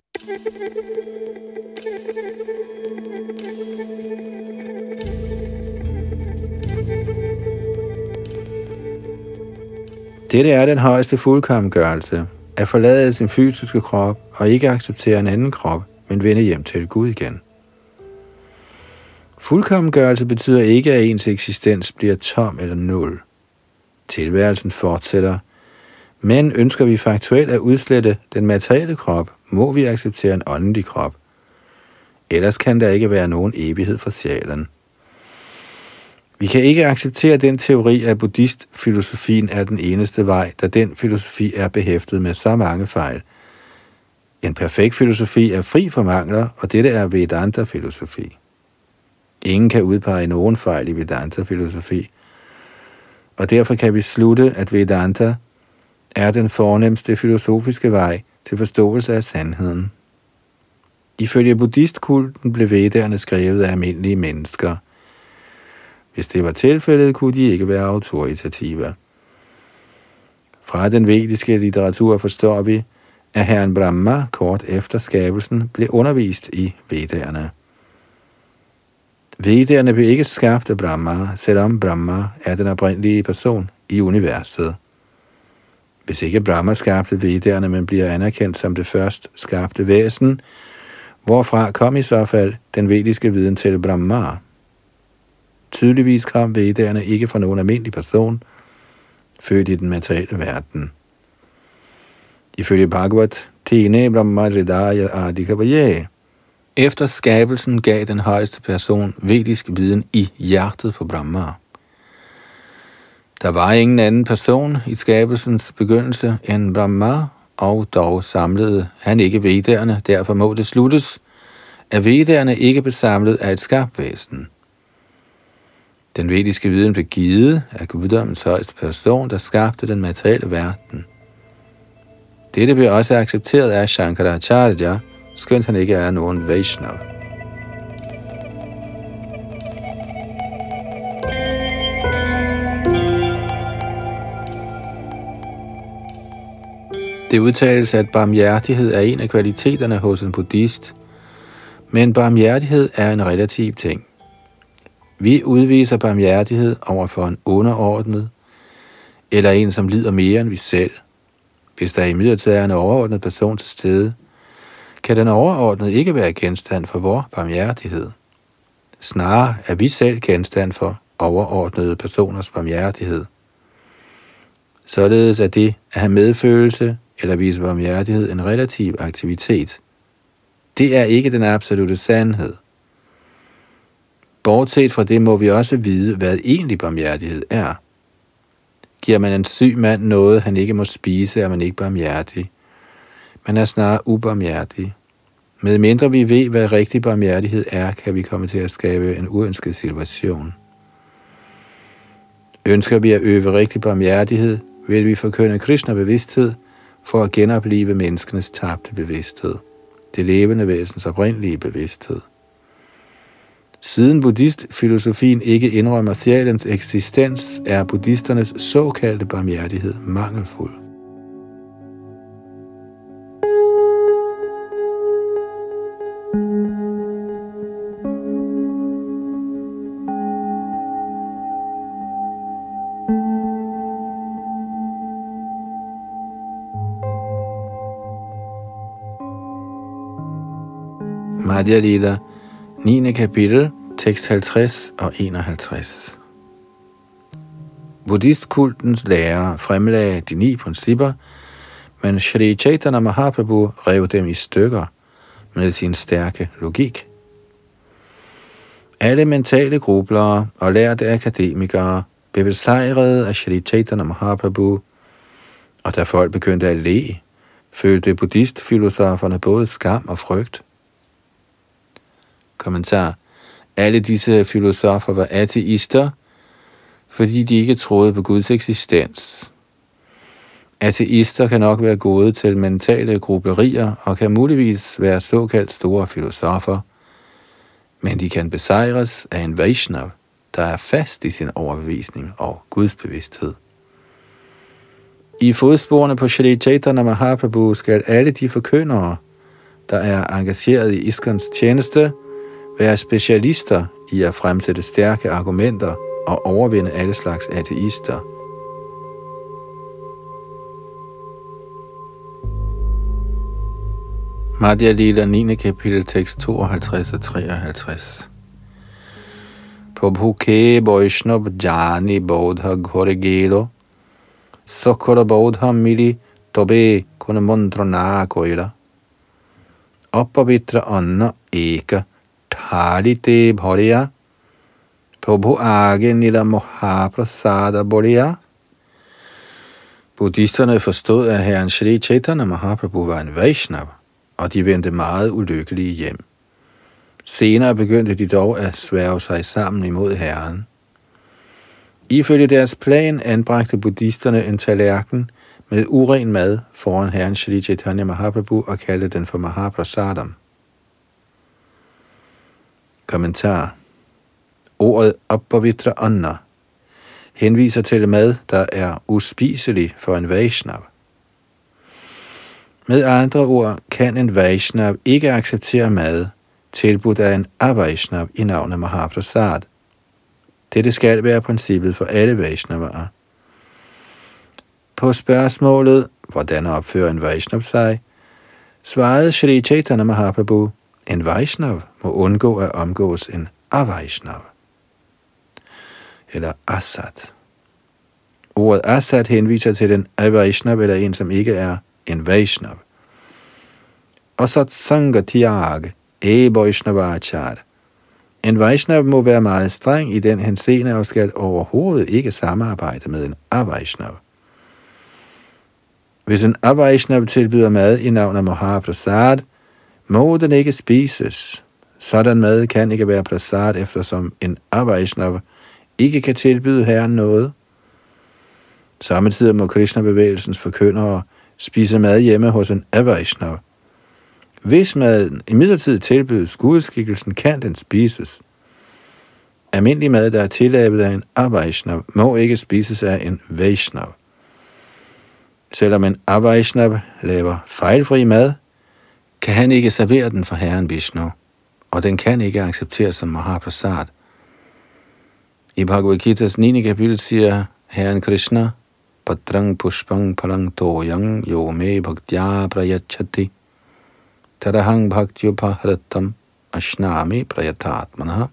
Dette er den højeste fuldkommengørelse, at forlade sin fysiske krop og ikke acceptere en anden krop, men vende hjem til Gud igen. Fuldkommengørelse betyder ikke, at ens eksistens bliver tom eller nul. Tilværelsen fortsætter, men ønsker vi faktuelt at udslette den materielle krop, må vi acceptere en åndelig krop. Ellers kan der ikke være nogen evighed for sjælen. Vi kan ikke acceptere den teori, at buddhistfilosofien er den eneste vej, da den filosofi er behæftet med så mange fejl. En perfekt filosofi er fri for mangler, og dette er Vedanta-filosofi. Ingen kan udpege nogen fejl i Vedanta-filosofi, og derfor kan vi slutte, at Vedanta er den fornemmeste filosofiske vej til forståelse af sandheden. Ifølge buddhistkulten blev vedderne skrevet af almindelige mennesker. Hvis det var tilfældet, kunne de ikke være autoritative. Fra den vediske litteratur forstår vi, at herren Brahma kort efter skabelsen blev undervist i vedderne. Vedderne blev ikke skabt af Brahma, selvom Brahma er den oprindelige person i universet. Hvis ikke Brahma skabte Vedderne, men bliver anerkendt som det først skabte væsen, hvorfra kom i så fald den vediske viden til Brahma? Tydeligvis kom Vedderne ikke fra nogen almindelig person, født i den materielle verden. Ifølge Bhagavat, Tine Brahma Ridaya Adikavaye, efter skabelsen gav den højeste person vedisk viden i hjertet på Brahma. Der var ingen anden person i skabelsens begyndelse end Brahma, og dog samlede han ikke vedderne, derfor må det sluttes, at vedderne ikke blev samlet af et skarpt væsen. Den vediske viden blev givet af guddommens højeste person, der skabte den materielle verden. Dette bliver også accepteret af Shankaracharya, skønt han ikke er nogen Vaishnav. Det udtales, at barmhjertighed er en af kvaliteterne hos en buddhist, men barmhjertighed er en relativ ting. Vi udviser barmhjertighed over for en underordnet, eller en, som lider mere end vi selv. Hvis der imidlertid er en overordnet person til stede, kan den overordnede ikke være genstand for vor barmhjertighed. Snarere er vi selv genstand for overordnede personers barmhjertighed. Således er det at have medfølelse eller vise barmhjertighed en relativ aktivitet. Det er ikke den absolute sandhed. Bortset fra det må vi også vide, hvad egentlig barmhjertighed er. Giver man en syg mand noget, han ikke må spise, er man ikke barmhjertig men er snarere ubarmhjertig. Med mindre vi ved, hvad rigtig barmhjertighed er, kan vi komme til at skabe en uønsket situation. Ønsker vi at øve rigtig barmhjertighed, vil vi forkynde Krishna bevidsthed for at genopleve menneskenes tabte bevidsthed, det levende væsens oprindelige bevidsthed. Siden buddhistfilosofien ikke indrømmer sjælens eksistens, er buddhisternes såkaldte barmhjertighed mangelfuld. Madhya Lila, 9. kapitel, tekst 50 og 51. Buddhistkultens lærer fremlagde de ni principper, men Sri Chaitanya Mahaprabhu rev dem i stykker med sin stærke logik. Alle mentale grublere og lærte akademikere blev besejret af Sri Chaitanya Mahaprabhu, og da folk begyndte at le, følte buddhistfilosoferne både skam og frygt – Kommentar. Alle disse filosofer var ateister, fordi de ikke troede på Guds eksistens. Ateister kan nok være gode til mentale grupperier og kan muligvis være såkaldt store filosofer, men de kan besejres af en Vaishnav, der er fast i sin overbevisning og Guds bevidsthed. I fodsporene på Shri Chaitanya Mahaprabhu skal alle de forkyndere, der er engageret i Iskans tjeneste, være specialister i at fremsætte stærke argumenter og overvinde alle slags ateister. Madhya Lila 9. kapitel tekst 52 og 53. Prabhuke Vaishnav Jani Bodha Ghorigelo Sokora Bodha Mili Tobe Kone Mandrana Koira Appavitra Anna Eka Harite Bhariya Prabhu Age Nila Mahaprasada Bhariya Buddhisterne forstod, at herren Shri Chaitanya Mahaprabhu var en Vaishnav, og de vendte meget ulykkelige hjem. Senere begyndte de dog at sværge sig sammen imod herren. Ifølge deres plan anbragte buddhisterne en tallerken med uren mad foran herren Shri Chaitanya Mahaprabhu og kaldte den for Mahaprasadam. Kommentar. Ordet Appavitra Anna henviser til mad, der er uspiselig for en Vaishnav. Med andre ord kan en Vaishnav ikke acceptere mad, tilbudt af en Avaishnav i navnet Mahaprasad. Dette skal være princippet for alle Vaishnavaer. På spørgsmålet, hvordan opfører en Vaishnav sig, svarede Shri Chaitanya Mahaprabhu, en Vaishnav må undgå at omgås en Avaishnav, eller Asat. Ordet Asat henviser til den Avaishnav, eller en, som ikke er en Vaishnav. Asat Sangatiyag, e Vaishnavachar. En Vaishnav må være meget streng i den henseende og skal overhovedet ikke samarbejde med en Avaishnav. Hvis en Avaishnav tilbyder mad i navn af Mahaprasad, må den ikke spises. Sådan mad kan ikke være placeret, eftersom en Avaishnava ikke kan tilbyde herren noget. Samtidig må Krishna-bevægelsens forkyndere spise mad hjemme hos en Avaishnava. Hvis maden imidlertid tilbydes gudskikkelsen, kan den spises. Almindelig mad, der er tillavet af en Avaishnav, må ikke spises af en Vaishnav. Selvom en Avaishnav laver fejlfri mad, kan han ikke servere den for herren Vishnu, og den kan ikke accepteres som Mahaprasad. I Bhagavad Gita's 9. kapitel siger herren Krishna, Patrang pushpang palang toyang yo me bhaktya prayachati tarahang bhaktyupahratam ashnami prayatatmana.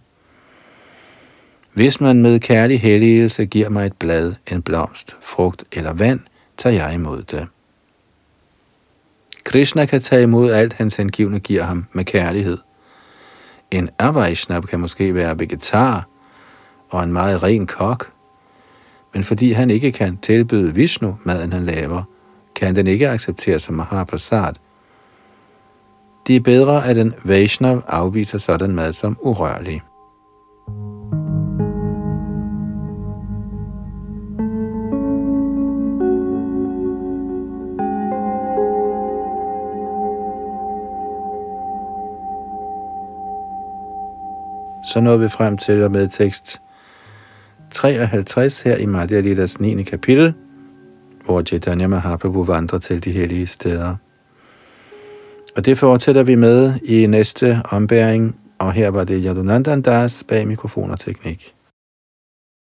Hvis man med kærlig helligelse giver mig et blad, en blomst, frugt eller vand, tager jeg imod det. Krishna kan tage imod alt, hans hengivne giver ham med kærlighed. En Avaishnab kan måske være vegetar og en meget ren kok, men fordi han ikke kan tilbyde Vishnu maden han laver, kan den ikke accepteres som Mahaprasad. Det er bedre, at en Vaishnav afviser sådan mad som urørlig. Så nåede vi frem til og med tekst 53 her i Madhya Lidas 9. kapitel, hvor Chaitanya Mahaprabhu vandrer til de hellige steder. Og det fortsætter vi med i næste ombæring, og her var det Yadunandan Das bag mikrofon og teknik.